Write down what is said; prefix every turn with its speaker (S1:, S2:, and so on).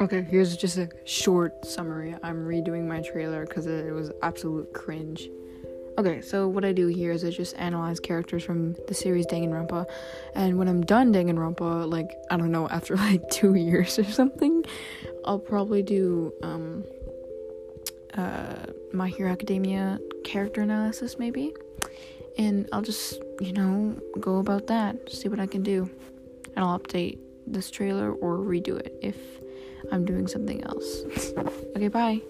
S1: Okay, here's just a short summary. I'm redoing my trailer because it was absolute cringe. Okay, so what I do here is I just analyze characters from the series Danganronpa, and when I'm done Danganronpa, like I don't know, after like two years or something, I'll probably do um, uh, My Hero Academia character analysis maybe, and I'll just you know go about that, see what I can do, and I'll update this trailer or redo it if I'm doing something else. okay, bye.